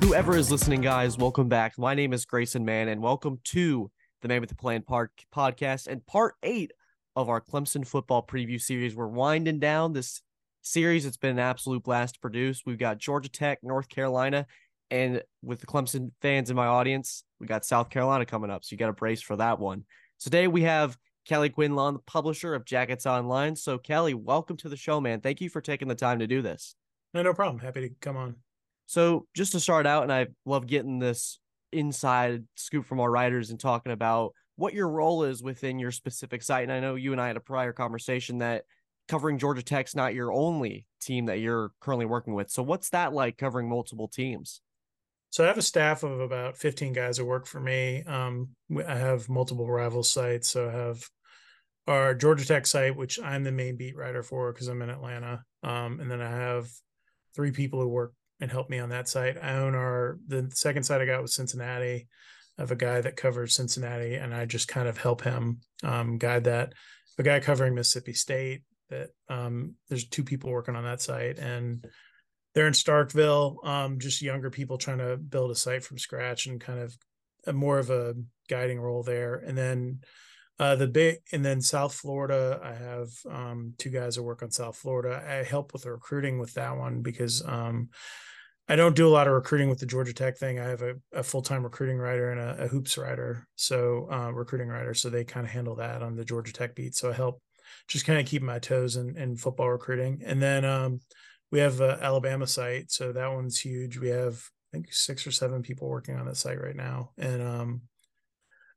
Whoever is listening, guys, welcome back. My name is Grayson Mann, and welcome to the Man with the Plan Park podcast and part eight of our Clemson football preview series. We're winding down this series. It's been an absolute blast to produce. We've got Georgia Tech, North Carolina, and with the Clemson fans in my audience, we got South Carolina coming up. So you got to brace for that one. Today we have Kelly Quinlan, the publisher of Jackets Online. So Kelly, welcome to the show, man. Thank you for taking the time to do this. No, no problem. Happy to come on. So just to start out, and I love getting this inside scoop from our writers and talking about what your role is within your specific site. And I know you and I had a prior conversation that covering Georgia Tech's not your only team that you're currently working with. So what's that like covering multiple teams? So I have a staff of about 15 guys that work for me. Um, I have multiple rival sites. So I have our Georgia Tech site, which I'm the main beat writer for because I'm in Atlanta. Um, and then I have three people who work and help me on that site. I own our the second site I got was Cincinnati. I have a guy that covers Cincinnati, and I just kind of help him um, guide that. A guy covering Mississippi State. That um, there's two people working on that site, and they're in Starkville. Um, just younger people trying to build a site from scratch and kind of a, more of a guiding role there. And then uh, the big, and then South Florida, I have um, two guys that work on South Florida. I help with the recruiting with that one because um, I don't do a lot of recruiting with the Georgia Tech thing. I have a, a full time recruiting writer and a, a hoops writer, so uh, recruiting writer. So they kind of handle that on the Georgia Tech beat. So I help just kind of keep my toes in, in football recruiting. And then um, we have a Alabama site, so that one's huge. We have I think six or seven people working on that site right now, and um,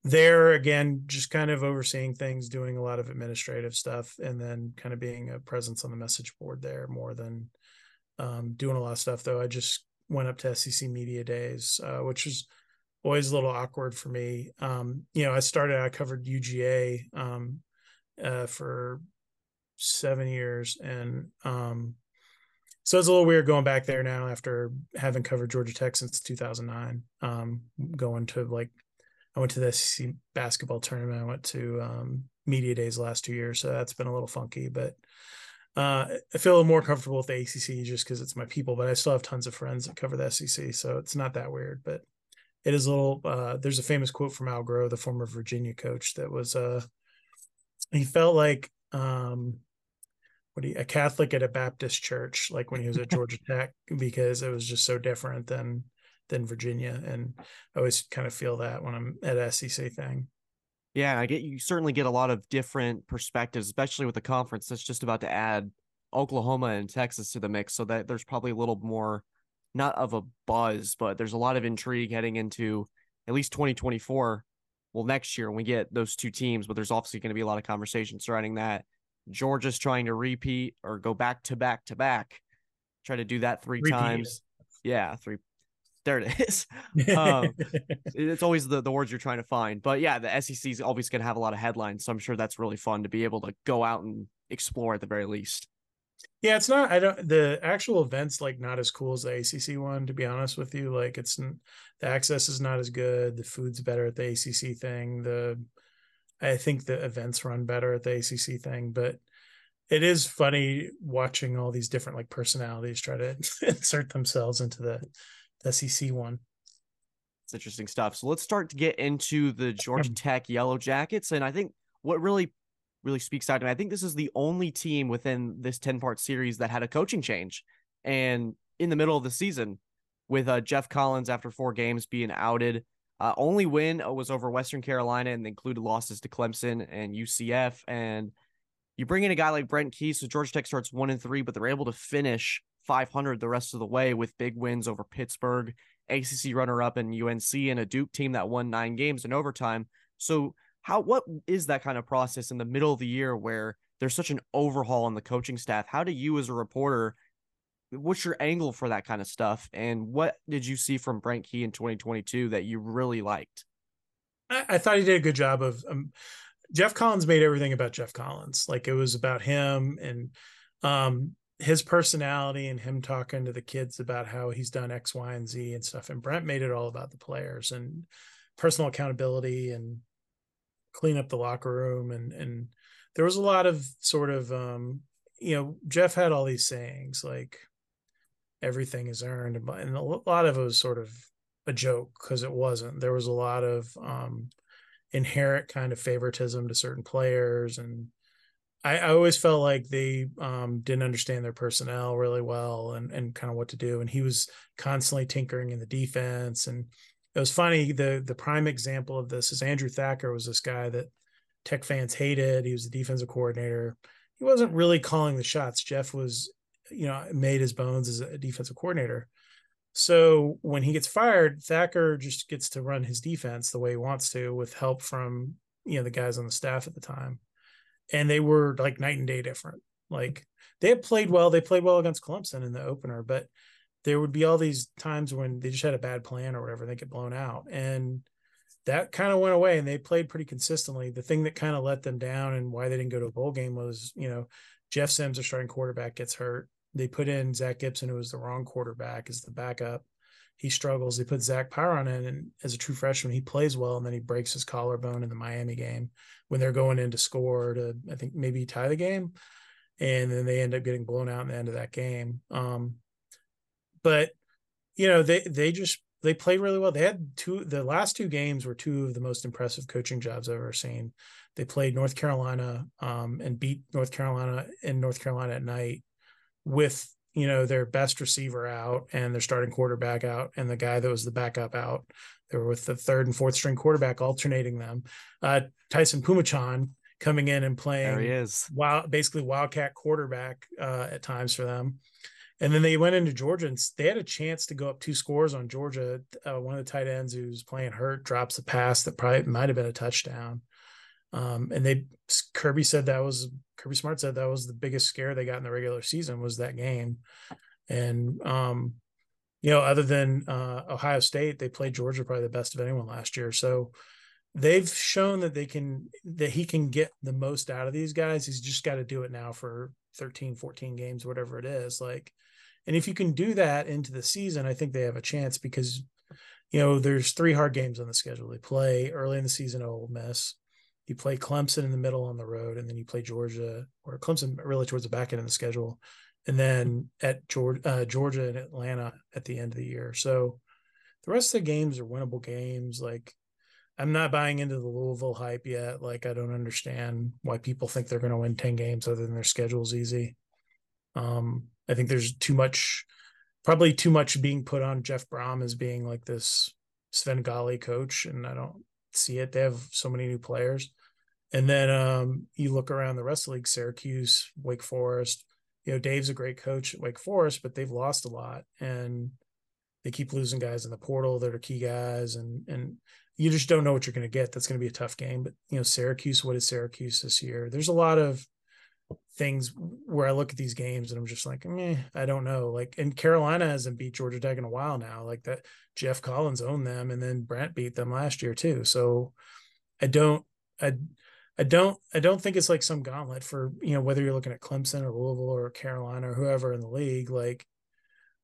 there again, just kind of overseeing things, doing a lot of administrative stuff, and then kind of being a presence on the message board there more than um, doing a lot of stuff though. I just went up to SEC Media Days, uh, which was always a little awkward for me. Um, you know, I started, I covered UGA um, uh, for seven years, and um, so it's a little weird going back there now after having covered Georgia Tech since 2009. Um, going to like, I went to the SEC basketball tournament. I went to um, media days last two years, so that's been a little funky, but uh, I feel more comfortable with the ACC just because it's my people, but I still have tons of friends that cover the SEC, so it's not that weird. But it is a little. Uh, there's a famous quote from Al Groh, the former Virginia coach, that was uh, he felt like um, what he, a Catholic at a Baptist church, like when he was at Georgia Tech, because it was just so different than than Virginia, and I always kind of feel that when I'm at SEC thing. Yeah, I get you certainly get a lot of different perspectives, especially with the conference that's just about to add Oklahoma and Texas to the mix. So that there's probably a little more not of a buzz, but there's a lot of intrigue heading into at least 2024. Well, next year when we get those two teams, but there's obviously going to be a lot of conversation surrounding that. Georgia's trying to repeat or go back to back to back, try to do that three repeat. times. Yeah, three there it is. Um, it's always the, the words you're trying to find. But yeah, the SEC is always going to have a lot of headlines. So I'm sure that's really fun to be able to go out and explore at the very least. Yeah, it's not. I don't. The actual events like not as cool as the ACC one. To be honest with you, like it's the access is not as good. The food's better at the ACC thing. The I think the events run better at the ACC thing, but it is funny watching all these different like personalities try to insert themselves into the SEC one. It's interesting stuff. So let's start to get into the Georgia. Tech Yellow Jackets. And I think what really, really speaks out to me, I think this is the only team within this 10 part series that had a coaching change. And in the middle of the season, with uh, Geoff Collins after four games being outed, uh, only win uh, was over Western Carolina and included losses to Clemson and UCF. And you bring in a guy like Brent Key, so Georgia Tech starts one and three, but they're able to finish 500 the rest of the way with big wins over Pittsburgh, ACC runner up and UNC, and a Duke team that won nine games in overtime. So, how what is that kind of process in the middle of the year where there's such an overhaul on the coaching staff? How do you, as a reporter, what's your angle for that kind of stuff? And what did you see from Brent Key in 2022 that you really liked? I, I thought he did a good job of. Um, Geoff Collins made everything about Geoff Collins. Like it was about him and um, his personality and him talking to the kids about how he's done X, Y, and Z and stuff. And Brent made it all about the players and personal accountability and clean up the locker room and and there was a lot of sort of um you know Geoff had all these sayings like everything is earned and a lot of it was sort of a joke because it wasn't there was a lot of um inherent kind of favoritism to certain players and I, I always felt like they um, didn't understand their personnel really well and, and kind of what to do. And he was constantly tinkering in the defense. And it was funny. The the prime example of this is Andrew Thacker was this guy that Tech fans hated. He was the defensive coordinator. He wasn't really calling the shots. Geoff was, you know, made his bones as a defensive coordinator. So when he gets fired, Thacker just gets to run his defense the way he wants to with help from, you know, the guys on the staff at the time and they were like night and day different. Like they had played well, they played well against Clemson in the opener, but there would be all these times when they just had a bad plan or whatever, they get blown out. And that kind of went away and they played pretty consistently. The thing that kind of let them down and why they didn't go to a bowl game was, you know, Jeff Sims, their starting quarterback, gets hurt. They put in Zach Gibson, who was the wrong quarterback, as the backup. He struggles. They put Zach Pyron in, and as a true freshman, he plays well, and then he breaks his collarbone in the Miami game when they're going in to score to I think maybe tie the game, and then they end up getting blown out in the end of that game. Um, but you know they they just they played really well. They had two the last two games were two of the most impressive coaching jobs I've ever seen. They played North Carolina um, and beat North Carolina in North Carolina at night with you know their best receiver out and their starting quarterback out and the guy that was the backup out they were with the third and fourth string quarterback alternating them. Uh, Taisun Phommachanh coming in and playing. There he is. Wild, basically wildcat quarterback uh, at times for them. And then they went into Georgia and they had a chance to go up two scores on Georgia. Uh, one of the tight ends who's playing hurt drops a pass that probably might have been a touchdown. Um, and they Kirby said that was Kirby Smart said that was the biggest scare they got in the regular season was that game. And um, you know, other than uh, Ohio State, they played Georgia probably the best of anyone last year. So they've shown that they can that he can get the most out of these guys. He's just got to do it now for 13, 14 games, whatever it is. Like, and if you can do that into the season, I think they have a chance because you know there's three hard games on the schedule. They play early in the season at Ole Miss. You play Clemson in the middle on the road, and then you play Georgia or Clemson really towards the back end of the schedule, and then at Georgia, uh, Georgia and Atlanta at the end of the year. So the rest of the games are winnable games. Like I'm not buying into the Louisville hype yet. Like I don't understand why people think they're going to win 10 games other than their schedule's easy. Um, I think there's too much, probably too much being put on Jeff Brohm as being like this Svengali coach. And I don't see it. They have so many new players. And then um, you look around the rest of the league, Syracuse, Wake Forest, you know, Dave's a great coach at Wake Forest, but they've lost a lot and they keep losing guys in the portal that are key guys and and you just don't know what you're going to get. That's going to be a tough game. But you know, Syracuse, what is Syracuse this year? There's a lot of things where I look at these games and I'm just like, eh, I don't know. Like, and Carolina hasn't beat Georgia Tech in a while now. Like that, Geoff Collins owned them, and then Brent beat them last year too. So I don't, I I don't I don't think it's like some gauntlet for you know whether you're looking at Clemson or Louisville or Carolina or whoever in the league. Like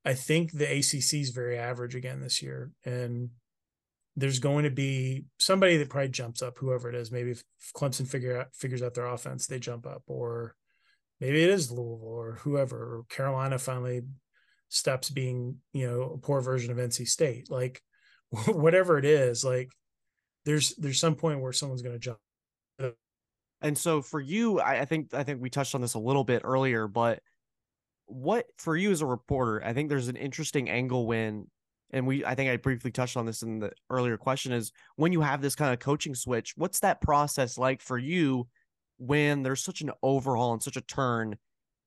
I think the ACC is very average again this year, and there's going to be somebody that probably jumps up, whoever it is. Maybe if Clemson figure out figures out their offense, they jump up, or maybe it is Louisville or whoever. Or Carolina finally stops being you know a poor version of NC State. Like whatever it is, like there's there's some point where someone's going to jump and so for you, I, I think I think we touched on this a little bit earlier, but what for you as a reporter, I think there's an interesting angle when and we I think I briefly touched on this in the earlier question is when you have this kind of coaching switch, what's that process like for you when there's such an overhaul and such a turn,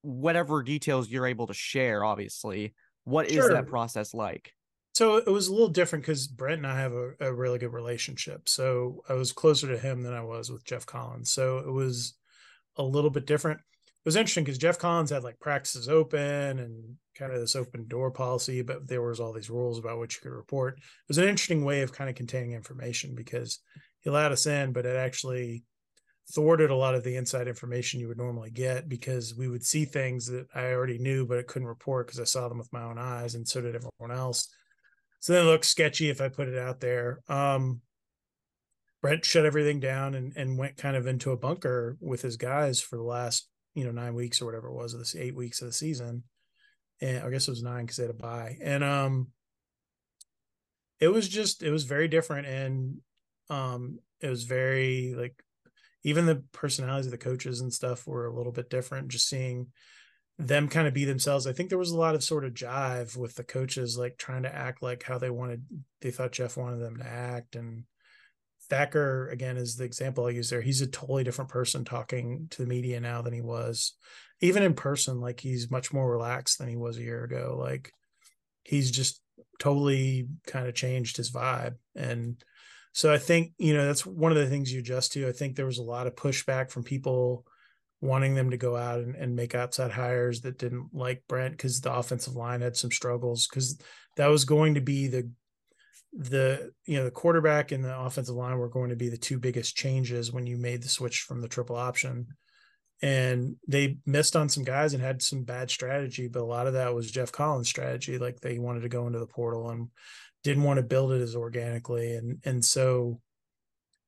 whatever details you're able to share, obviously. What sure. is that process like? So it was a little different because Brent and I have a, a, really good relationship. So I was closer to him than I was with geoff Collins. So it was a little bit different. It was interesting because geoff Collins had like practices open and kind of this open door policy, but there was all these rules about what you could report. It was an interesting way of kind of containing information because he allowed us in, but it actually thwarted a lot of the inside information you would normally get because we would see things that I already knew, but I couldn't report because I saw them with my own eyes, and so did everyone else so then it looks sketchy if I put it out there. Um, Brent shut everything down and, and went kind of into a bunker with his guys for the last, you know, nine weeks or whatever it was, this eight weeks of the season. And I guess it was nine because they had a bye. And um it was just it was very different and um it was very like even the personalities of the coaches and stuff were a little bit different just seeing them kind of be themselves. I think there was a lot of sort of jive with the coaches like trying to act like how they wanted they thought geoff wanted them to act and thacker again is the example i use there. He's a totally different person talking to the media now than he was even in person like he's much more relaxed than he was a year ago like he's just totally kind of changed his vibe and so I think, you know, that's one of the things you adjust to. I think there was a lot of pushback from people wanting them to go out and, and make outside hires that didn't like Brent because the offensive line had some struggles because that was going to be the the you know the quarterback and the offensive line were going to be the two biggest changes when you made the switch from the triple option and they missed on some guys and had some bad strategy but a lot of that was geoff collins strategy like they wanted to go into the portal and didn't want to build it as organically. And and so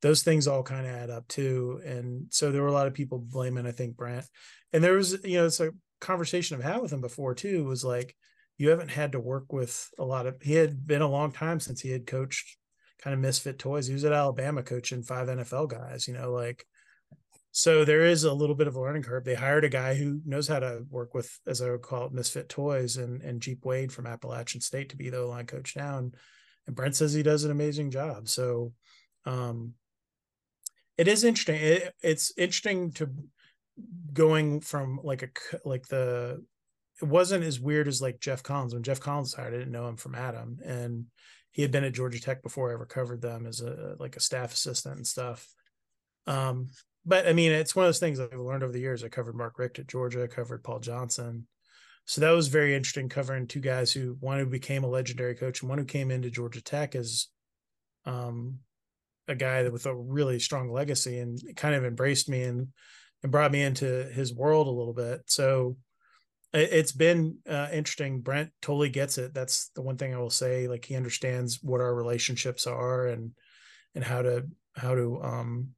those things all kind of add up too. And so there were a lot of people blaming i think brent. And there was you know it's a conversation i've had with him before too was like you haven't had to work with a lot of he had been a long time since he had coached kind of misfit toys. He was at alabama coaching five nfl guys you know like so there is a little bit of a learning curve. They hired a guy who knows how to work with, as I would call it, misfit toys, and and Geep Wade from Appalachian State to be the line coach now. And, and Brent says he does an amazing job. So, um, it is interesting. It, it's interesting to going from like a like the it wasn't as weird as like Geoff Collins when Geoff Collins hired. I didn't know him from Adam, and he had been at Georgia Tech before I ever covered them as a like a staff assistant and stuff. Um, but I mean, it's one of those things I've learned over the years. I covered Mark Richt at Georgia, I covered Paul Johnson. So that was very interesting covering two guys who one who became a legendary coach and one who came into Georgia Tech as um, a guy with a really strong legacy and kind of embraced me and and brought me into his world a little bit. So it, has been uh, interesting. Brent totally gets it. That's the one thing I will say. Like he understands what our relationships are and and how to how to um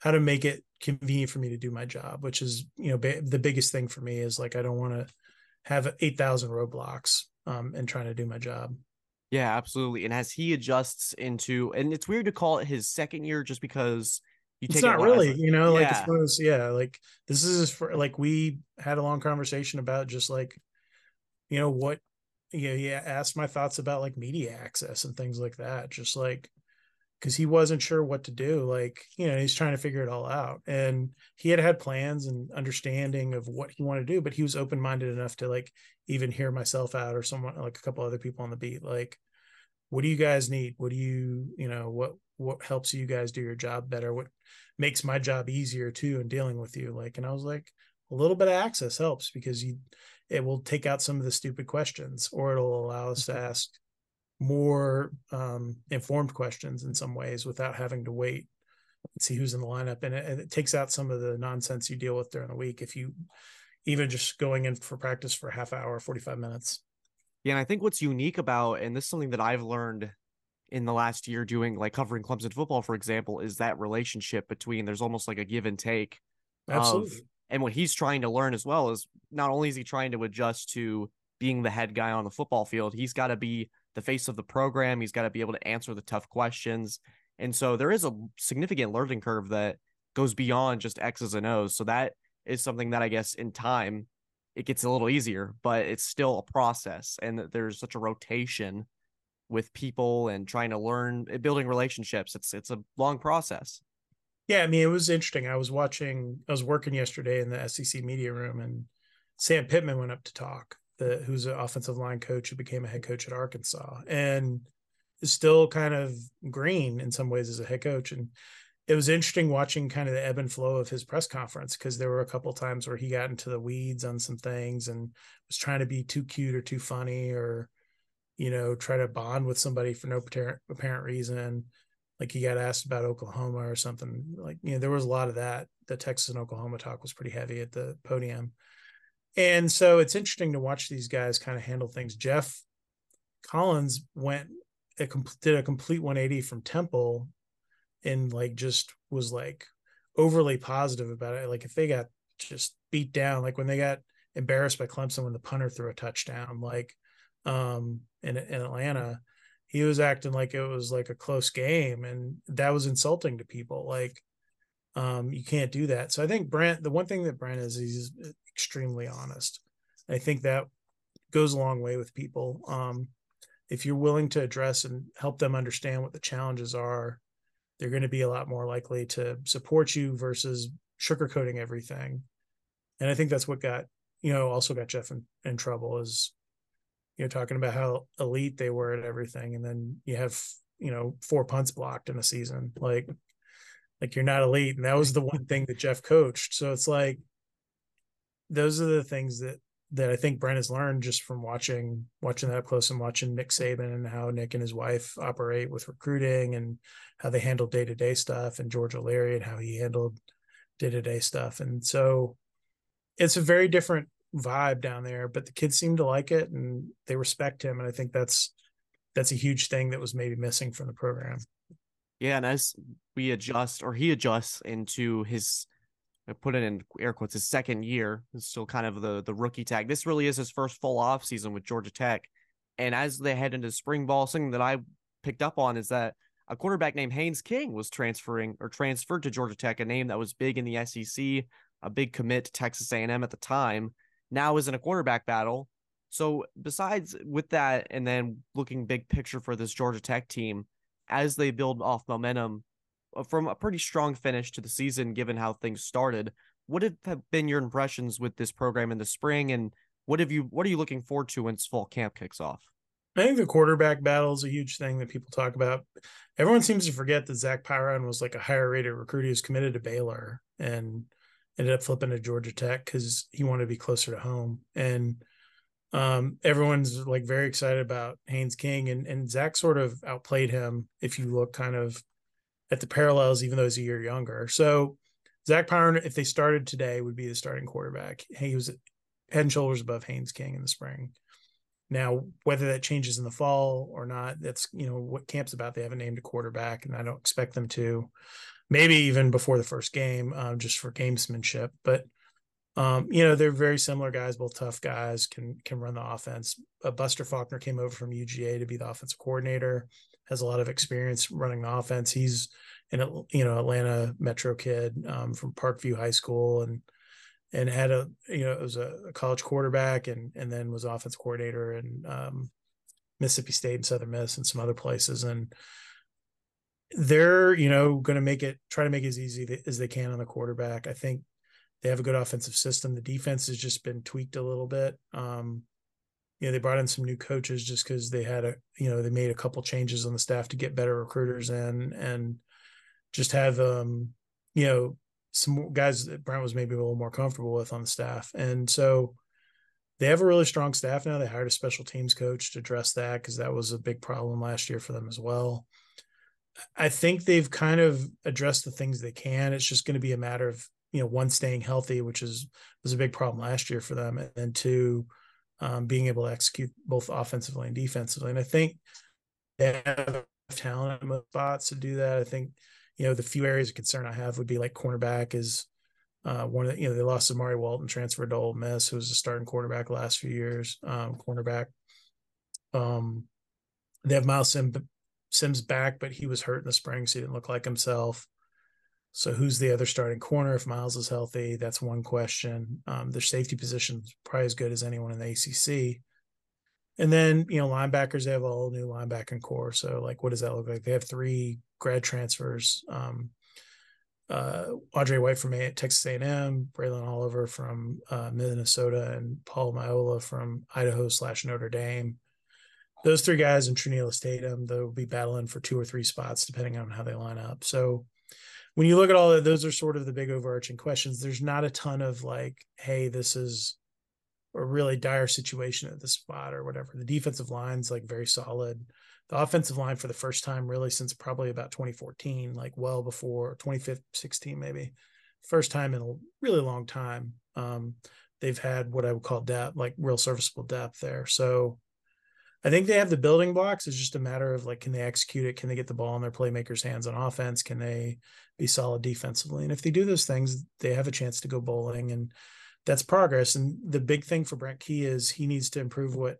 how to make it convenient for me to do my job, which is, you know, ba- the biggest thing for me is like, I don't want to have 8,000 roadblocks um, and trying to do my job. Yeah, absolutely. And as he adjusts into, and it's weird to call it his second year just because you take it's not really, you know, like yeah. it's one of yeah, like this is for like we had a long conversation about just like, you know, what, you know, he asked my thoughts about like media access and things like that. Just like, because he wasn't sure what to do. Like, you know, he's trying to figure it all out. And he had had plans and understanding of what he wanted to do, but he was open minded enough to like even hear myself out or someone like a couple other people on the beat. Like, what do you guys need? What do you, you know, what what helps you guys do your job better? What makes my job easier too in dealing with you? Like, and I was like, a little bit of access helps because you it will take out some of the stupid questions or it'll allow us to mm-hmm. ask more um, informed questions in some ways without having to wait and see who's in the lineup. And it, and it, takes out some of the nonsense you deal with during the week if you even just going in for practice for a half hour, 45 minutes. Yeah. And I think what's unique about, and this is something that I've learned in the last year doing like covering Clemson football, for example, is that relationship between there's almost like a give and take. Absolutely. Of, and what he's trying to learn as well is not only is he trying to adjust to being the head guy on the football field, he's got to be the face of the program. He's got to be able to answer the tough questions. And so there is a significant learning curve that goes beyond just X's and O's. So that is something that I guess in time it gets a little easier, but it's still a process. And there's such a rotation with people and trying to learn eh, building relationships. It's it's a long process. Yeah, I mean it was interesting. I was watching I was working yesterday in the SEC media room and Sam Pittman went up to talk the who's an offensive line coach who became a head coach at Arkansas and is still kind of green in some ways as a head coach. And it was interesting watching kind of the ebb and flow of his press conference because there were a couple times where he got into the weeds on some things and was trying to be too cute or too funny or you know try to bond with somebody for no apparent, apparent reason like he got asked about oklahoma or something like you know there was a lot of that the texas and oklahoma talk was pretty heavy at the podium and so it's interesting to watch these guys kind of handle things. Geoff Collins went a, did a complete 180 from Temple and like just was like overly positive about it. Like if they got just beat down, like when they got embarrassed by Clemson when the punter threw a touchdown, like um in in Atlanta, he was acting like it was like a close game, and that was insulting to people. Like um you can't do that. So I think Brent, the one thing that Brent is, he's extremely honest. I think that goes a long way with people. Um, if you're willing to address and help them understand what the challenges are, they're going to be a lot more likely to support you versus sugarcoating everything. And I think that's what got, you know, also got Geoff in, in trouble is, you know, talking about how elite they were at everything. And then you have, you know, four punts blocked in a season. Like, like you're not elite. And that was the one thing that Geoff coached. So it's like, those are the things that that I think Brent has learned just from watching watching that up close and watching Nick Saban and how Nick and his wife operate with recruiting and how they handle day to day stuff and George O'Leary and how he handled day to day stuff. And so it's a very different vibe down there, but the kids seem to like it and they respect him. And I think that's that's a huge thing that was maybe missing from the program. Yeah, and as we adjust or he adjusts into his I put it in air quotes, his second year. It's still kind of the the rookie tag. This really is his first full off season with Georgia Tech. And as they head into spring ball, something that I picked up on is that a quarterback named Haynes King was transferring or transferred to Georgia Tech, a name that was big in the SEC, a big commit to Texas A&M at the time. Now is in a quarterback battle. So besides with that, and then looking big picture for this Georgia Tech team, as they build off momentum uh, from a pretty strong finish to the season, given how things started. What have been your impressions with this program in the spring, and what have you what are you looking forward to once fall camp kicks off? I think the quarterback battle is a huge thing that people talk about. Everyone seems to forget that Zach Pyron was like a higher rated recruit. He was committed to Baylor and ended up flipping to Georgia Tech because he wanted to be closer to home. And um, everyone's like very excited about Haynes King and and Zach sort of outplayed him if you look kind of at the parallels, even though he's a year younger. So Zach Pyron, if they started today, would be the starting quarterback. He was head and shoulders above Haynes King in the spring. Now, whether that changes in the fall or not, that's you know what camp's about. They haven't named a quarterback, and I don't expect them to. Maybe even before the first game, um, just for gamesmanship. But um, you know they're very similar guys, both tough guys, can can run the offense. Uh, Buster Faulkner came over from UGA to be the offensive coordinator has a lot of experience running the offense. He's an you know Atlanta Metro kid um, from Parkview High School and and had a you know it was a, college quarterback and and then was offense coordinator in um, Mississippi State and Southern Miss and some other places and they're you know going to make it try to make it as easy as they can on the quarterback. I think they have a good offensive system. The defense has just been tweaked a little bit. Um, you know they brought in some new coaches just because they had a you know they made a couple changes on the staff to get better recruiters in and just have um you know some guys that Brent was maybe a little more comfortable with on the staff and so they have a really strong staff now they hired a special teams coach to address that because that was a big problem last year for them as well i think they've kind of addressed the things they can it's just going to be a matter of you know one staying healthy which is was a big problem last year for them and two um, being able to execute both offensively and defensively. And I think they have talent in most spots to do that. I think, you know, the few areas of concern I have would be like cornerback is uh, one of the, you know, they lost Amari Walton, transferred to Ole Miss, who was a starting quarterback last few years, um, cornerback. Um, they have Myles Sim, Sims back, but he was hurt in the spring, so he didn't look like himself. So who's the other starting corner if Myles is healthy? That's one question. Um, their safety position is probably as good as anyone in the ACC. And then you know linebackers, they have a whole new linebacking corps. So like, what does that look like? They have three grad transfers. Um, uh, Andre White from Texas A&M, Braelen Oliver from uh, Minnesota, and Paul Moala from Idaho slash Notre Dame. Those three guys in Trenilyas Tatum, they'll be battling for two or three spots depending on how they line up. So when you look at all that, those are sort of the big overarching questions. There's not a ton of like, hey, this is a really dire situation at this spot or whatever. The defensive line's like very solid. The offensive line for the first time really since probably about 2014, like well before 2016 maybe. First time in a really long time. Um, they've had what I would call depth, like real serviceable depth there. So I think they have the building blocks. It's just a matter of like, can they execute it? Can they get the ball in their playmakers' hands on offense? Can they be solid defensively? And if they do those things, they have a chance to go bowling, and that's progress. And the big thing for Brent Key is he needs to improve what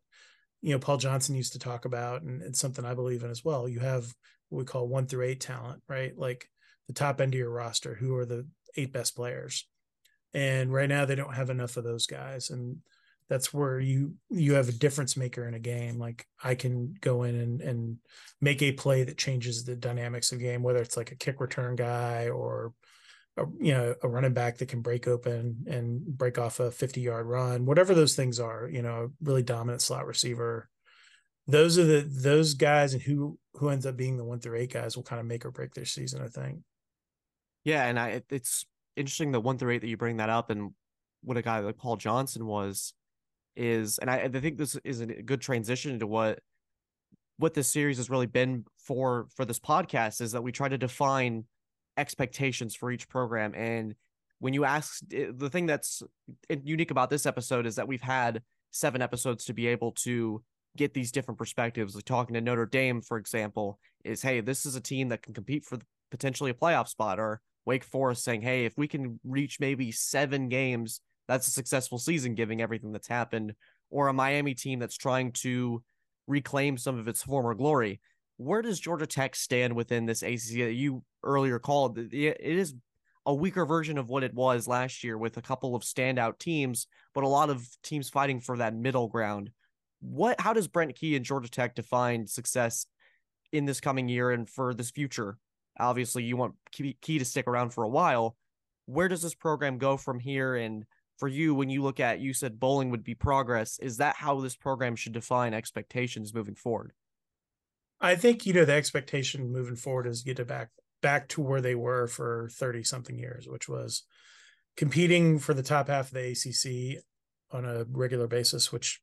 you know Paul Johnson used to talk about, and it's something I believe in as well. You have what we call one through eight talent, right? Like the top end of your roster, who are the eight best players. And right now they don't have enough of those guys. And that's where you you have a difference maker in a game. Like I can go in and, and make a play that changes the dynamics of the game, whether it's like a kick return guy or a, you know a running back that can break open and break off a 50 yard run, whatever those things are. You know, really dominant slot receiver. Those are the those guys, and who who ends up being the one through eight guys will kind of make or break their season. I think. Yeah, and I it's interesting the one through eight that you bring that up, and what a guy like Paul Johnson was is, and I, I think this is a good transition into what what this series has really been for for this podcast is that we try to define expectations for each program. And when you ask eh, the thing that's unique about this episode is that we've had seven episodes to be able to get these different perspectives. Like talking to notre dame for example is hey this is a team that can compete for potentially a playoff spot or Wake Forest saying, hey, if we can reach maybe seven games, that's a successful season, giving everything that's happened, or a Miami team that's trying to reclaim some of its former glory. Where does Georgia Tech stand within this ACC that you earlier called? It is a weaker version of what it was last year with a couple of standout teams, but a lot of teams fighting for that middle ground. What how does Brent Key and Georgia Tech define success in this coming year and for this future Obviously, you want Key to stick around for a while. Where does this program go from here? And for you, when you look at, you said bowling would be progress. Is that how this program should define expectations moving forward? I think you know the expectation moving forward is get it back back to where they were for 30 something years, which was competing for the top half of the ACC on a regular basis, which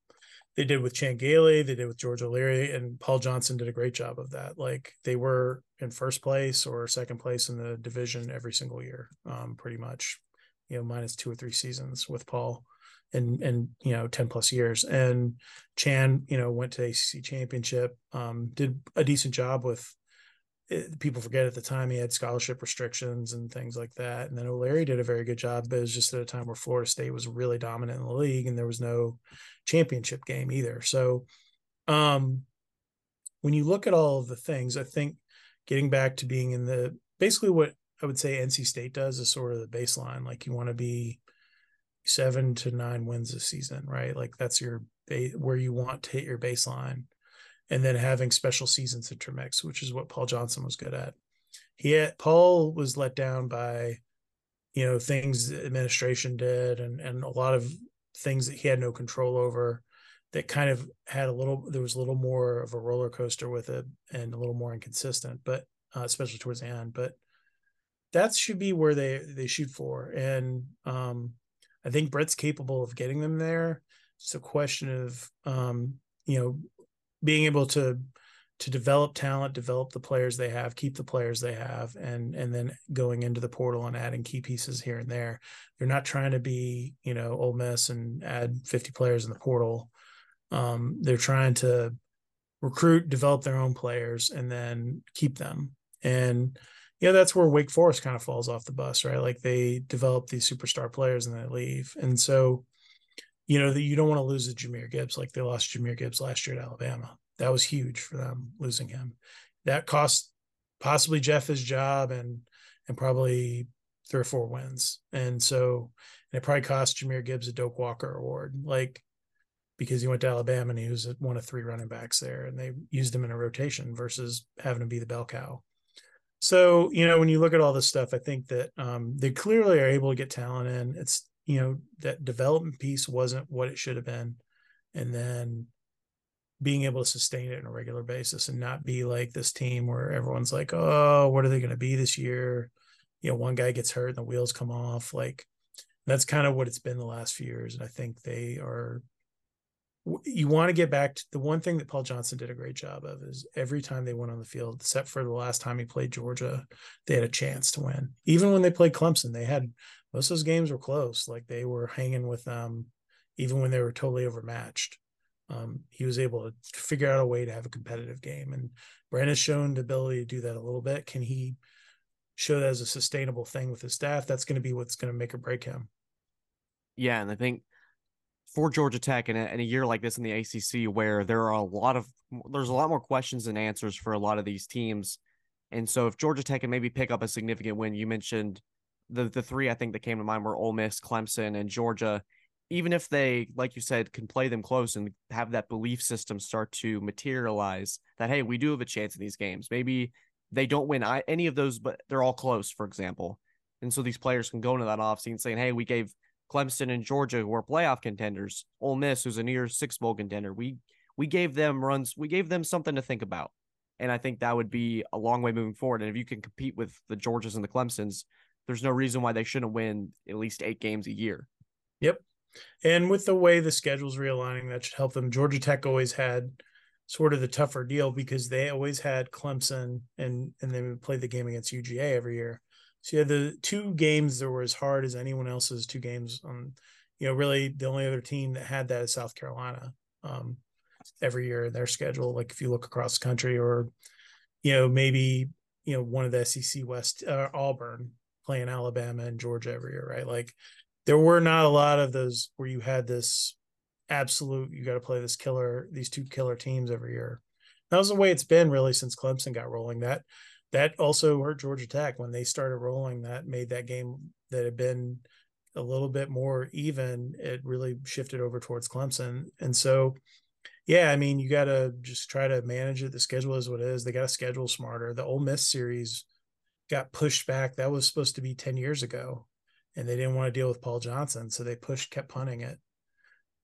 they did with Chan Gailey, they did with George O'Leary, and Paul Johnson did a great job of that. Like they were in first place or second place in the division every single year, um, pretty much, you know, minus two or three seasons with Paul and and you know 10 plus years and chan you know went to acc championship um, did a decent job with people forget at the time he had scholarship restrictions and things like that. And then O'Leary did a very good job, but it was just at a time where Florida State was really dominant in the league and there was no championship game either. So um, when you look at all of the things, I think getting back to being in the basically what I would say NC State does is sort of the baseline. Like you want to be seven to nine wins a season, right? Like that's your where you want to hit your baseline and then having special seasons intermix, which is what Paul Johnson was good at. He had, Paul was let down by, you know, things the administration did and and a lot of things that he had no control over that kind of had a little there was a little more of a roller coaster with it and a little more inconsistent but uh, especially towards the end but that should be where they they shoot for and um i think brent's capable of getting them there it's a question of um you know being able to to develop talent, develop the players they have, keep the players they have, and and then going into the portal and adding key pieces here and there. They're not trying to be, you know, Ole Miss and add 50 players in the portal. Um, they're trying to recruit, develop their own players, and then keep them. And yeah, that's where Wake Forest kind of falls off the bus, right? Like they develop these superstar players and they leave. And so you know that you don't want to lose a Jahmyr Gibbs like they lost Jahmyr Gibbs last year at Alabama. That was huge for them losing him. That cost possibly Geoff his job and and probably three or four wins. And so and it probably cost Jahmyr Gibbs a Doak Walker award, like because he went to Alabama and he was one of three running backs there, and they used him in a rotation versus having to be the bell cow. So you know when you look at all this stuff, I think that um, they clearly are able to get talent in. It's you know that development piece wasn't what it should have been. And then being able to sustain it on a regular basis and not be like this team where everyone's like oh what are they going to be this year? You know one guy gets hurt and the wheels come off. Like that's kind of what it's been the last few years. And i think they are you want to get back to the one thing that Paul Johnson did a great job of is every time they went on the field, except for the last time he played Georgia, they had a chance to win. Even when they played Clemson, they had most of those games were close. Like they were hanging with them, even when they were totally overmatched. um, he was able to figure out a way to have a competitive game. And Brent has shown the ability to do that a little bit. Can he show that as a sustainable thing with his staff? That's going to be what's going to make or break him. Yeah, and I think for Georgia Tech in a, in a year like this in the ACC, where there are a lot of there's a lot more questions and answers for a lot of these teams, and so if Georgia Tech can maybe pick up a significant win, you mentioned the the three I think that came to mind were Ole Miss, Clemson, and Georgia. Even if they, like you said, can play them close and have that belief system start to materialize, that hey, we do have a chance in these games. Maybe they don't win any of those, but they're all close, for example. And so these players can go into that offseason saying, hey, we gave Clemson and Georgia, who are playoff contenders, Ole Miss, who's a near six bowl contender, we we gave them runs, we gave them something to think about. And I think that would be a long way moving forward. And if you can compete with the Georgias and the Clemsons, there's no reason why they shouldn't win at least eight games a year. Yep. And with the way the schedule's realigning, that should help them. Georgia Tech always had sort of the tougher deal because they always had Clemson and and they would play the game against UGA every year. So yeah, the two games that were as hard as anyone else's two games. Um, you know, really the only other team that had that is South Carolina. Um, every year in their schedule. Like if you look across the country, or you know maybe you know one of the SEC West uh, Auburn playing Alabama and Georgia every year, right? Like there were not a lot of those where you had this absolute you got to play this killer these two killer teams every year. That was the way it's been really since Clemson got rolling. That that also hurt Georgia Tech when they started rolling. That made that game that had been a little bit more even. It really shifted over towards Clemson, and so yeah, I mean, you got to just try to manage it. The schedule is what it is. They got to schedule smarter. The Ole Miss series got pushed back. That was supposed to be 10 years ago, and they didn't want to deal with Paul Johnson. So they pushed, kept punting it.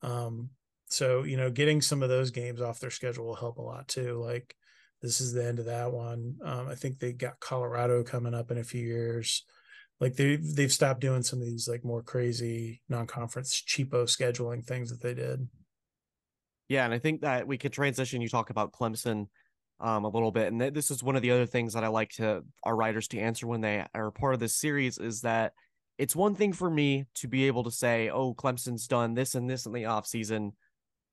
Um, so, you know, getting some of those games off their schedule will help a lot too. Like, this is the end of that one. Um, I think they got Colorado coming up in a few years. Like they they've stopped doing some of these like more crazy non-conference cheapo scheduling things that they did. Yeah, and I think that we could transition. You talk about Clemson um, a little bit, and th- this is one of the other things that I like to our writers to answer when they are part of this series is that it's one thing for me to be able to say, "Oh, Clemson's done this and this in the off season.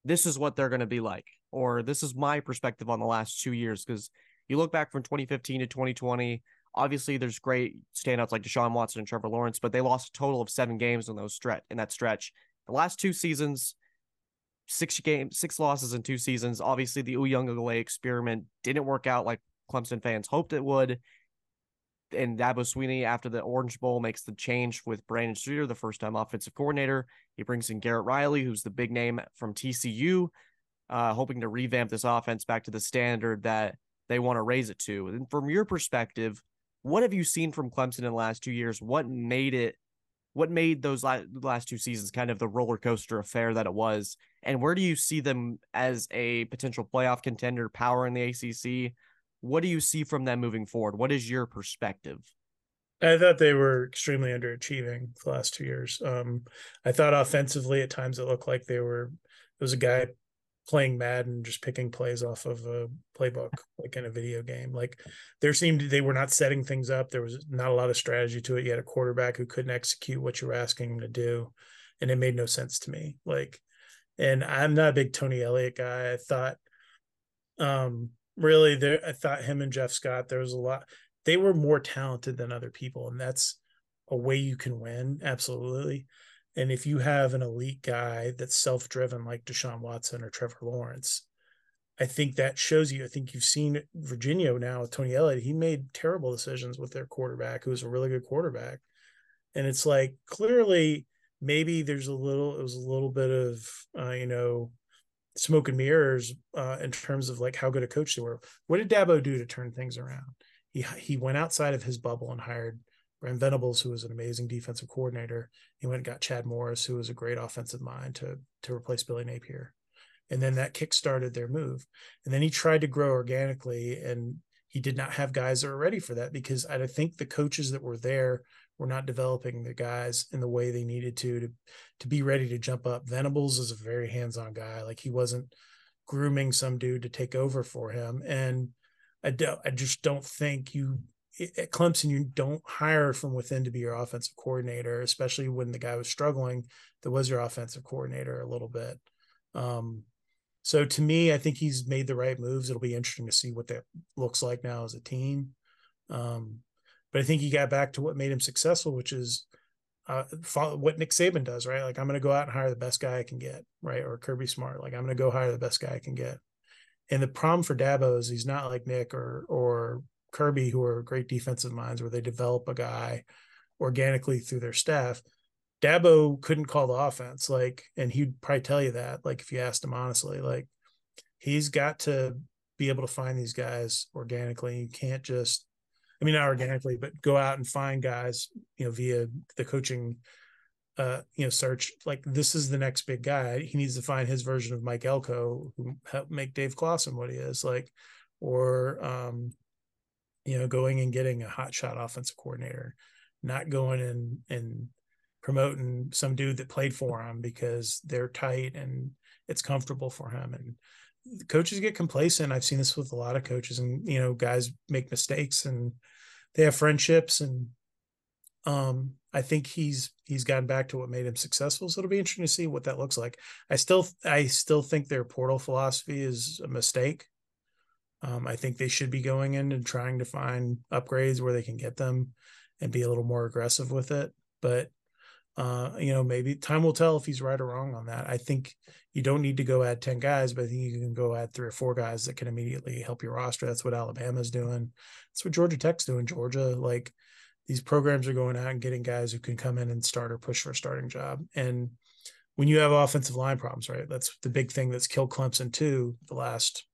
This is what they're going to be like," or "This is my perspective on the last two years." Because you look back from 2015 to 2020, obviously there's great standouts like Deshaun Watson and Trevor Lawrence, but they lost a total of seven games in those stretch in that stretch. The last two seasons six games, six losses in two seasons. Obviously, the Uiagalelei experiment didn't work out like Clemson fans hoped it would. And Dabo Swinney, after the Orange Bowl, makes the change with Brandon Streeter, the first time offensive coordinator. He brings in Garrett Riley, who's the big name from TCU, uh, hoping to revamp this offense back to the standard that they want to raise it to. And from your perspective, what have you seen from Clemson in the last two years? What made it what made those last two seasons kind of the roller coaster affair that it was and where do you see them as a potential playoff contender power in the ACC what do you see from them moving forward what is your perspective I thought they were extremely underachieving the last two years. Um, I thought offensively at times it looked like they were. There was a guy playing Madden, just picking plays off of a playbook, like in a video game. Like there seemed they were not setting things up. There was not a lot of strategy to it. You had a quarterback who couldn't execute what you were asking him to do, and it made no sense to me. Like, and I'm not a big Tony Elliott guy. I thought, um, really, there. I thought him and Jeff Scott. There was a lot. They were more talented than other people, and that's a way you can win. Absolutely. And if you have an elite guy that's self driven like Deshaun Watson or Trevor Lawrence, I think that shows you. I think you've seen Virginia now with Tony Elliott. He made terrible decisions with their quarterback, who was a really good quarterback. And it's like clearly maybe there's a little, it was a little bit of, uh, you know, smoke and mirrors uh, in terms of like how good a coach they were. What did Dabo do to turn things around? He he went outside of his bubble and hired Brent Venables, who was an amazing defensive coordinator, he went and got Chad Morris, who was a great offensive mind to to replace Billy Napier, and then that kick started their move. And then he tried to grow organically, and he did not have guys that were ready for that because I think the coaches that were there were not developing the guys in the way they needed to to to be ready to jump up. Venables is a very hands on guy; like he wasn't grooming some dude to take over for him, and I don't, I just don't think you at Clemson, you don't hire from within to be your offensive coordinator, especially when the guy was struggling. That was your offensive coordinator a little bit. Um, So to me, I think he's made the right moves. It'll be interesting to see what that looks like now as a team. Um, but I think he got back to what made him successful, which is uh, what Nick Saban does, right? Like I'm going to go out and hire the best guy I can get, right? Or Kirby Smart, like I'm going to go hire the best guy I can get. And the problem for Dabo is he's not like Nick or or Kirby, who are great defensive minds, where they develop a guy organically through their staff. Dabo couldn't call the offense, like, and he'd probably tell you that, like, if you asked him honestly, like, he's got to be able to find these guys organically. You can't just, I mean, not organically, but go out and find guys, you know, via the coaching, uh, you know, search. Like, this is the next big guy. He needs to find his version of Mike Elko, who helped make Dave Clawson what he is, like, or, um, you know, going and getting a hot shot offensive coordinator, not going and and promoting some dude that played for him because they're tight and it's comfortable for him. And coaches get complacent. I've seen this with a lot of coaches, and you know, guys make mistakes and they have friendships. And um, I think he's he's gotten back to what made him successful. So it'll be interesting to see what that looks like. I still I still think their portal philosophy is a mistake. Um, I think they should be going in and trying to find upgrades where they can get them and be a little more aggressive with it. But uh, you know, maybe time will tell if he's right or wrong on that. I think you don't need to go add 10 guys, but I think you can go add three or four guys that can immediately help your roster. That's what Alabama's doing. That's what Georgia Tech's doing. Georgia, like these programs are going out and getting guys who can come in and start or push for a starting job. And when you have offensive line problems, right? That's the big thing that's killed Clemson too. The last,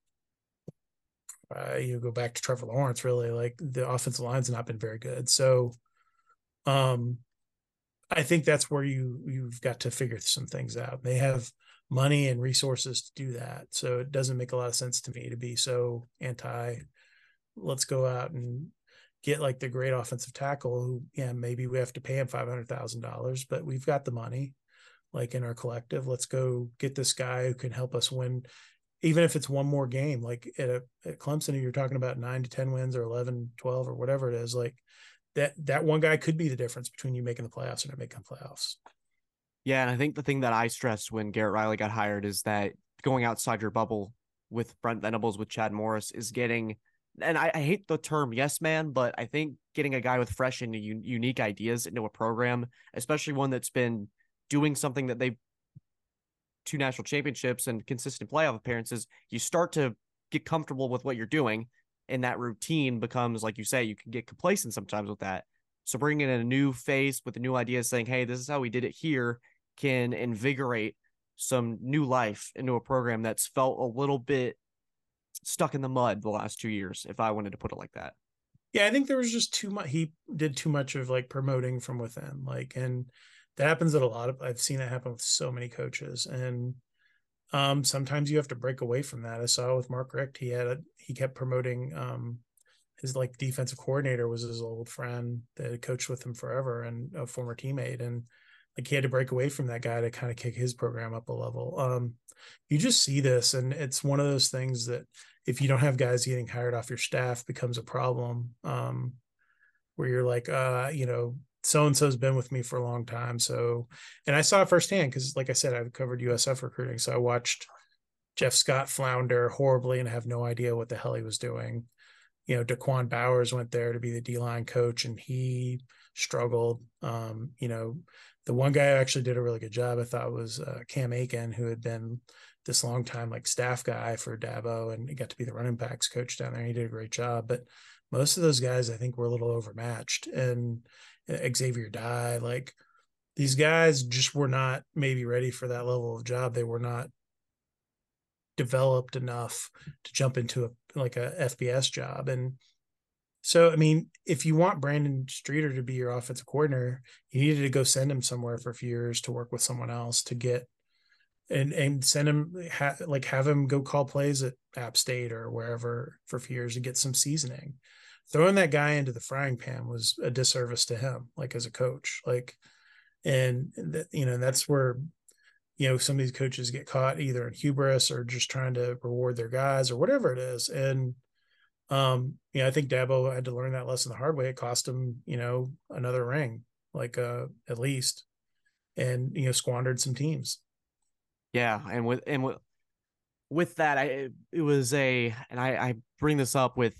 uh, you go back to Trevor Lawrence, really, like the offensive line's not been very good. So, um, I think that's where you you've got to figure some things out. They have money and resources to do that, so it doesn't make a lot of sense to me to be so anti. Let's go out and get like the great offensive tackle who, yeah, maybe we have to pay him five hundred thousand dollars, but we've got the money, like in our collective. Let's go get this guy who can help us win, even if it's one more game. Like at, a, at Clemson, you're talking about nine to ten wins or 11, 12 or whatever it is. Like that that one guy could be the difference between you making the playoffs and not making the playoffs. Yeah, and I think the thing that I stressed when Garrett Riley got hired is that going outside your bubble with Brent Venables with Chad Morris is getting and I, I hate the term yes man, but I think getting a guy with fresh and unique ideas into a program, especially one that's been doing something that they two national championships and consistent playoff appearances, you start to get comfortable with what you're doing and that routine becomes like you say you can get complacent sometimes with that. So bringing in a new face with a new idea saying hey this is how we did it here can invigorate some new life into a program that's felt a little bit stuck in the mud the last two years if i wanted to put it like that. Yeah i think there was just too much he did too much of like promoting from within like and that happens at a lot of i've seen that happen with so many coaches and um, sometimes you have to break away from that. I saw with Mark Richt, he had a, he kept promoting um, his like defensive coordinator was his old friend that had coached with him forever and a former teammate, and like he had to break away from that guy to kind of kick his program up a level. Um, you just see this, and it's one of those things that if you don't have guys getting hired off your staff becomes a problem. Um, where you're like, uh, you know, so and so's been with me for a long time. So, and I saw it firsthand because, like I said, I've covered USF recruiting. So I watched Jeff Scott flounder horribly and have no idea what the hell he was doing. You know, Da'Quan Bowers went there to be the D line coach and he struggled. Um, you know, the one guy who actually did a really good job, I thought, was uh, Cam Aiken, who had been this long time like staff guy for Dabo and he got to be the running backs coach down there. He did a great job. But most of those guys, I think, were a little overmatched. And Xavier Dye, like these guys just were not maybe ready for that level of job. They were not developed enough to jump into a like a FBS job. And so, I mean, if you want Brandon Streeter to be your offensive coordinator, you needed to go send him somewhere for a few years to work with someone else to get and and send him ha, like have him go call plays at App State or wherever for a few years to get some seasoning throwing that guy into the frying pan was a disservice to him, like as a coach. Like, and that, you know, that's where, you know, some of these coaches get caught either in hubris or just trying to reward their guys or whatever it is. And, um, you know, I think Dabo had to learn that lesson the hard way. It cost him, you know, another ring, like, uh, at least, and, you know, squandered some teams. Yeah. And with, and with, with that, I it was a, and I, I bring this up with,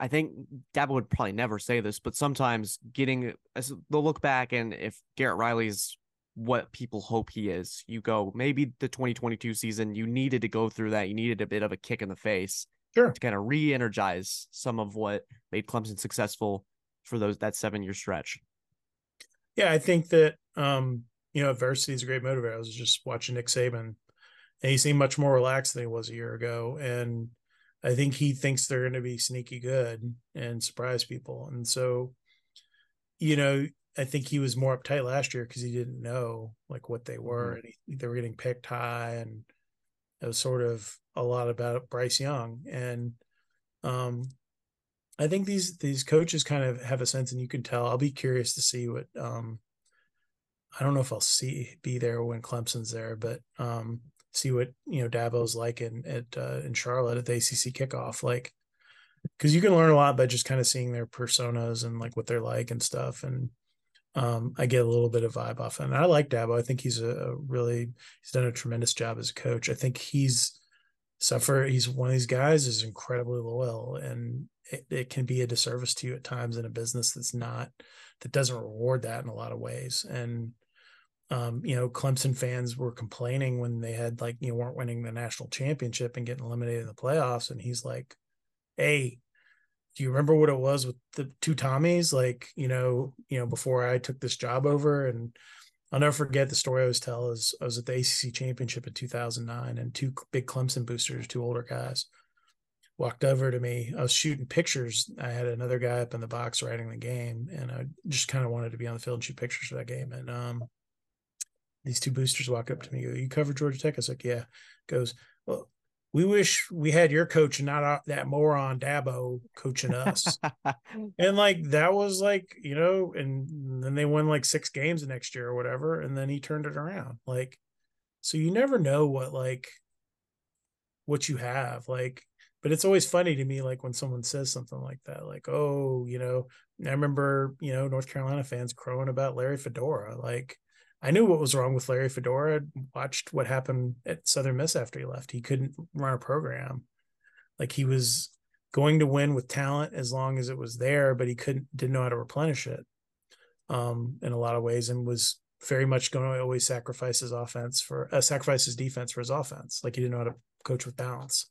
I think Dabo would probably never say this, but sometimes getting as they'll look back and if Garrett Riley's what people hope he is, you go maybe the 2022 season you needed to go through that, you needed a bit of a kick in the face, sure, to kind of re-energize some of what made Clemson successful for those that seven year stretch. Yeah, I think that um, you know adversity is a great motivator. I was just watching Nick Saban and he seemed much more relaxed than he was a year ago. And I think he thinks they're going to be sneaky good and surprise people. And so, you know, I think he was more uptight last year because he didn't know like what they were, mm-hmm. and he, they were getting picked high, and it was sort of a lot about Bryce Young. And um, I think these these coaches kind of have a sense, and you can tell. I'll be curious to see what. Um, I don't know if I'll see be there when Clemson's there, but um, see what you know Dabo's like in at uh, in Charlotte at the ACC kickoff, like because you can learn a lot by just kind of seeing their personas and like what they're like and stuff. And um, I get a little bit of vibe off, and I like Dabo. I think he's a, a really he's done a tremendous job as a coach. I think he's suffer. He's one of these guys is incredibly loyal, and it, it can be a disservice to you at times in a business that's not that doesn't reward that in a lot of ways. And um, you know, Clemson fans were complaining when they had like, you know, weren't winning the national championship and getting eliminated in the playoffs. And he's like, Hey, do you remember what it was with the two Tommies? Like, you know, you know, before I took this job over and I'll never forget the story I always tell is I was at the ACC championship in 2009 and two big Clemson boosters, two older guys walked over to me. I was shooting pictures. I had another guy up in the box writing the game and I just kind of wanted to be on the field and shoot pictures for that game. And, um, these two boosters walk up to me. Go, you cover Georgia Tech? I was like, yeah. Goes, well, we wish we had your coach and not that moron Dabo coaching us. and like that was like, you know, and then they won like six games the next year or whatever. And then he turned it around. Like, so you never know what like what you have. Like, but it's always funny to me, like when someone says something like that, like, oh, you know, I remember, you know, North Carolina fans crowing about Larry Fedora. Like, I knew what was wrong with Larry Fedora. Watched what happened at Southern Miss after he left. He couldn't run a program. Like he was going to win with talent as long as it was there, but he couldn't didn't know how to replenish it um, in a lot of ways, and was very much going to always sacrifice his offense for uh, sacrifice his defense for his offense. Like he didn't know how to coach with balance.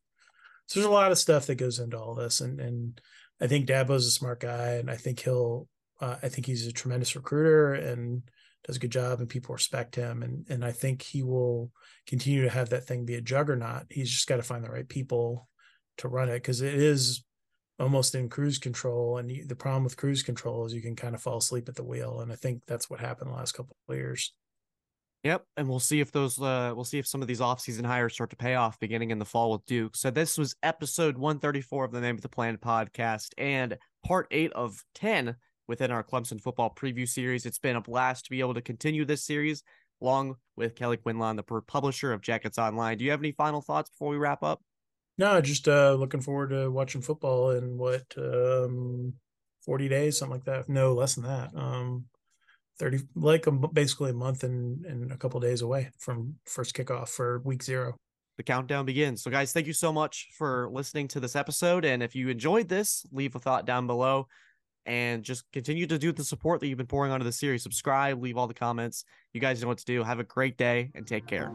So there's a lot of stuff that goes into all this, and and I think Dabo's a smart guy, and I think he'll. Uh, I think he's a tremendous recruiter, and does a good job and people respect him and and I think he will continue to have that thing be a juggernaut. He's just got to find the right people to run it because it is almost in cruise control and the problem with cruise control is you can kind of fall asleep at the wheel and I think that's what happened the last couple of years. Yep, and we'll see if those uh we'll see if some of these offseason hires start to pay off beginning in the fall with Duke. So this was episode 134 of the Name of the Plan podcast and part 8 of 10 within our Clemson football preview series. It's been a blast to be able to continue this series along with Kelly Quinlan, the publisher of Jackets Online. Do you have any final thoughts before we wrap up? No, just uh, looking forward to watching football in what um, 40 days, something like that. No, less than that. Um, 30 like a, basically a month and, and a couple days away from first kickoff for week zero the countdown begins. So, guys, thank you so much for listening to this episode. And if you enjoyed this, leave a thought down below and just continue to do the support that you've been pouring onto the series. Subscribe, leave all the comments. You guys know what to do. Have a great day and take care.